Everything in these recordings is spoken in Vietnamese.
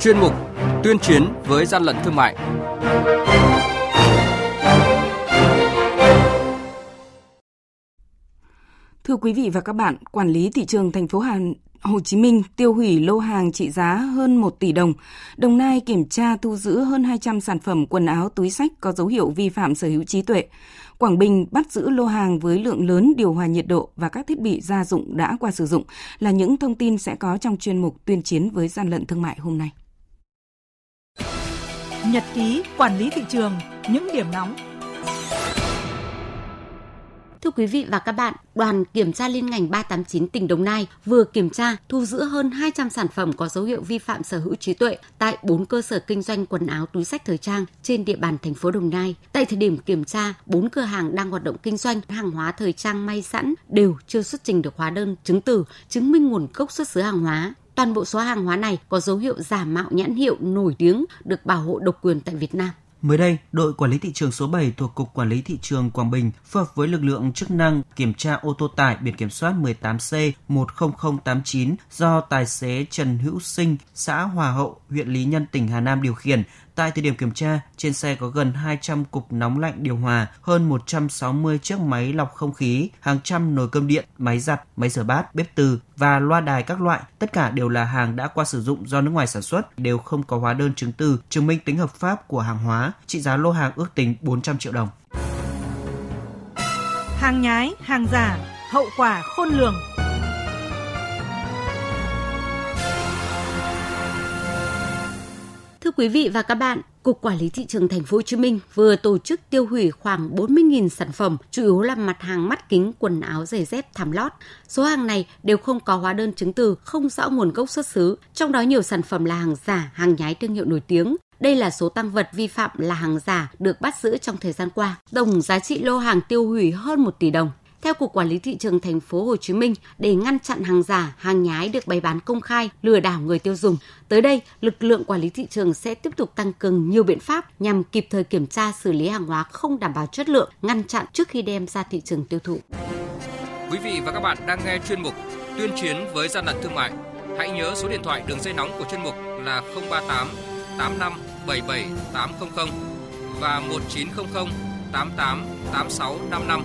chuyên mục Tuyên chiến với gian lận thương mại. Thưa quý vị và các bạn, quản lý thị trường thành phố Hà Hồ Chí Minh tiêu hủy lô hàng trị giá hơn 1 tỷ đồng. Đồng Nai kiểm tra thu giữ hơn 200 sản phẩm quần áo túi sách có dấu hiệu vi phạm sở hữu trí tuệ. Quảng Bình bắt giữ lô hàng với lượng lớn điều hòa nhiệt độ và các thiết bị gia dụng đã qua sử dụng là những thông tin sẽ có trong chuyên mục tuyên chiến với gian lận thương mại hôm nay. Nhật ký quản lý thị trường, những điểm nóng Thưa quý vị và các bạn, đoàn kiểm tra liên ngành 389 tỉnh Đồng Nai vừa kiểm tra thu giữ hơn 200 sản phẩm có dấu hiệu vi phạm sở hữu trí tuệ tại 4 cơ sở kinh doanh quần áo túi sách thời trang trên địa bàn thành phố Đồng Nai. Tại thời điểm kiểm tra, 4 cửa hàng đang hoạt động kinh doanh hàng hóa thời trang may sẵn đều chưa xuất trình được hóa đơn chứng từ chứng minh nguồn gốc xuất xứ hàng hóa. Toàn bộ số hàng hóa này có dấu hiệu giả mạo nhãn hiệu nổi tiếng được bảo hộ độc quyền tại Việt Nam. Mới đây, đội quản lý thị trường số 7 thuộc Cục Quản lý Thị trường Quảng Bình phối hợp với lực lượng chức năng kiểm tra ô tô tải biển kiểm soát 18C10089 do tài xế Trần Hữu Sinh, xã Hòa Hậu, huyện Lý Nhân, tỉnh Hà Nam điều khiển Tại thời điểm kiểm tra, trên xe có gần 200 cục nóng lạnh điều hòa, hơn 160 chiếc máy lọc không khí, hàng trăm nồi cơm điện, máy giặt, máy rửa bát, bếp từ và loa đài các loại. Tất cả đều là hàng đã qua sử dụng do nước ngoài sản xuất, đều không có hóa đơn chứng từ chứng minh tính hợp pháp của hàng hóa. Trị giá lô hàng ước tính 400 triệu đồng. Hàng nhái, hàng giả, hậu quả khôn lường. Quý vị và các bạn, Cục Quản lý thị trường Thành phố Hồ Chí Minh vừa tổ chức tiêu hủy khoảng 40.000 sản phẩm, chủ yếu là mặt hàng mắt kính, quần áo, giày dép, thảm lót. Số hàng này đều không có hóa đơn chứng từ, không rõ nguồn gốc xuất xứ, trong đó nhiều sản phẩm là hàng giả, hàng nhái thương hiệu nổi tiếng. Đây là số tăng vật vi phạm là hàng giả được bắt giữ trong thời gian qua. Tổng giá trị lô hàng tiêu hủy hơn 1 tỷ đồng. Theo Cục Quản lý thị trường thành phố Hồ Chí Minh, để ngăn chặn hàng giả, hàng nhái được bày bán công khai, lừa đảo người tiêu dùng, tới đây, lực lượng quản lý thị trường sẽ tiếp tục tăng cường nhiều biện pháp nhằm kịp thời kiểm tra xử lý hàng hóa không đảm bảo chất lượng, ngăn chặn trước khi đem ra thị trường tiêu thụ. Quý vị và các bạn đang nghe chuyên mục Tuyên chiến với gian lận thương mại. Hãy nhớ số điện thoại đường dây nóng của chuyên mục là 038 85 77 800 và 1900 88 86 55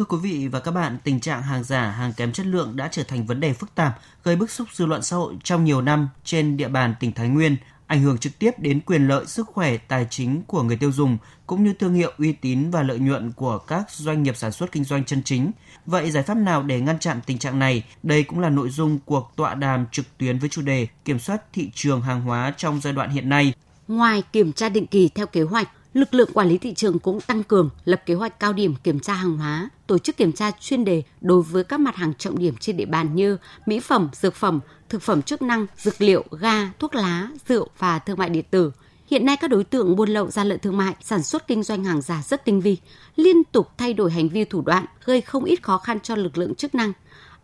Thưa quý vị và các bạn, tình trạng hàng giả, hàng kém chất lượng đã trở thành vấn đề phức tạp, gây bức xúc dư luận xã hội trong nhiều năm trên địa bàn tỉnh Thái Nguyên, ảnh hưởng trực tiếp đến quyền lợi, sức khỏe, tài chính của người tiêu dùng, cũng như thương hiệu uy tín và lợi nhuận của các doanh nghiệp sản xuất kinh doanh chân chính. Vậy giải pháp nào để ngăn chặn tình trạng này? Đây cũng là nội dung cuộc tọa đàm trực tuyến với chủ đề Kiểm soát thị trường hàng hóa trong giai đoạn hiện nay. Ngoài kiểm tra định kỳ theo kế hoạch, lực lượng quản lý thị trường cũng tăng cường lập kế hoạch cao điểm kiểm tra hàng hóa, tổ chức kiểm tra chuyên đề đối với các mặt hàng trọng điểm trên địa bàn như mỹ phẩm, dược phẩm, thực phẩm chức năng, dược liệu, ga, thuốc lá, rượu và thương mại điện tử. Hiện nay các đối tượng buôn lậu gian lận thương mại, sản xuất kinh doanh hàng giả rất tinh vi, liên tục thay đổi hành vi thủ đoạn, gây không ít khó khăn cho lực lượng chức năng.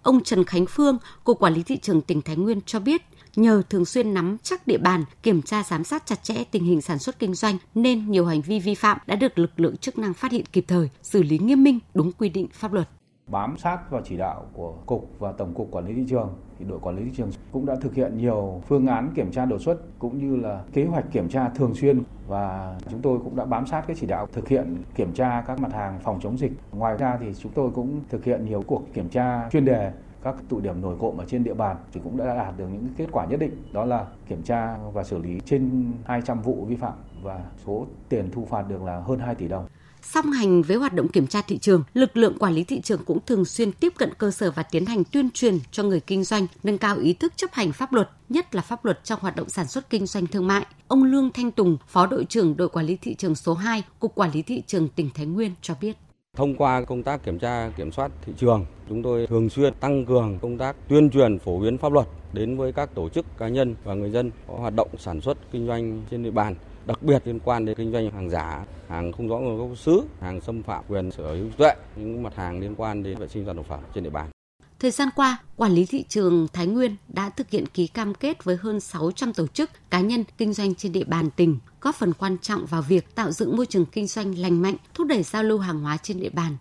Ông Trần Khánh Phương, Cục Quản lý Thị trường tỉnh Thái Nguyên cho biết, nhờ thường xuyên nắm chắc địa bàn, kiểm tra giám sát chặt chẽ tình hình sản xuất kinh doanh nên nhiều hành vi vi phạm đã được lực lượng chức năng phát hiện kịp thời, xử lý nghiêm minh đúng quy định pháp luật bám sát vào chỉ đạo của cục và tổng cục quản lý thị trường thì đội quản lý thị trường cũng đã thực hiện nhiều phương án kiểm tra đột xuất cũng như là kế hoạch kiểm tra thường xuyên và chúng tôi cũng đã bám sát cái chỉ đạo thực hiện kiểm tra các mặt hàng phòng chống dịch. Ngoài ra thì chúng tôi cũng thực hiện nhiều cuộc kiểm tra chuyên đề các tụ điểm nổi cộm ở trên địa bàn thì cũng đã đạt được những kết quả nhất định đó là kiểm tra và xử lý trên 200 vụ vi phạm và số tiền thu phạt được là hơn 2 tỷ đồng. Song hành với hoạt động kiểm tra thị trường, lực lượng quản lý thị trường cũng thường xuyên tiếp cận cơ sở và tiến hành tuyên truyền cho người kinh doanh nâng cao ý thức chấp hành pháp luật, nhất là pháp luật trong hoạt động sản xuất kinh doanh thương mại. Ông Lương Thanh Tùng, Phó đội trưởng đội quản lý thị trường số 2, Cục Quản lý thị trường tỉnh Thái Nguyên cho biết. Thông qua công tác kiểm tra kiểm soát thị trường, chúng tôi thường xuyên tăng cường công tác tuyên truyền phổ biến pháp luật đến với các tổ chức cá nhân và người dân có hoạt động sản xuất kinh doanh trên địa bàn đặc biệt liên quan đến kinh doanh hàng giả, hàng không rõ nguồn gốc xuất xứ, hàng xâm phạm quyền sở hữu tuệ, những mặt hàng liên quan đến vệ sinh an toàn thực phẩm trên địa bàn. Thời gian qua, Quản lý thị trường Thái Nguyên đã thực hiện ký cam kết với hơn 600 tổ chức, cá nhân kinh doanh trên địa bàn tỉnh, góp phần quan trọng vào việc tạo dựng môi trường kinh doanh lành mạnh, thúc đẩy giao lưu hàng hóa trên địa bàn.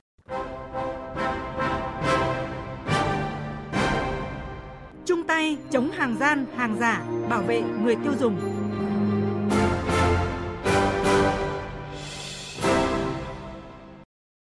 Chung tay chống hàng gian, hàng giả, bảo vệ người tiêu dùng.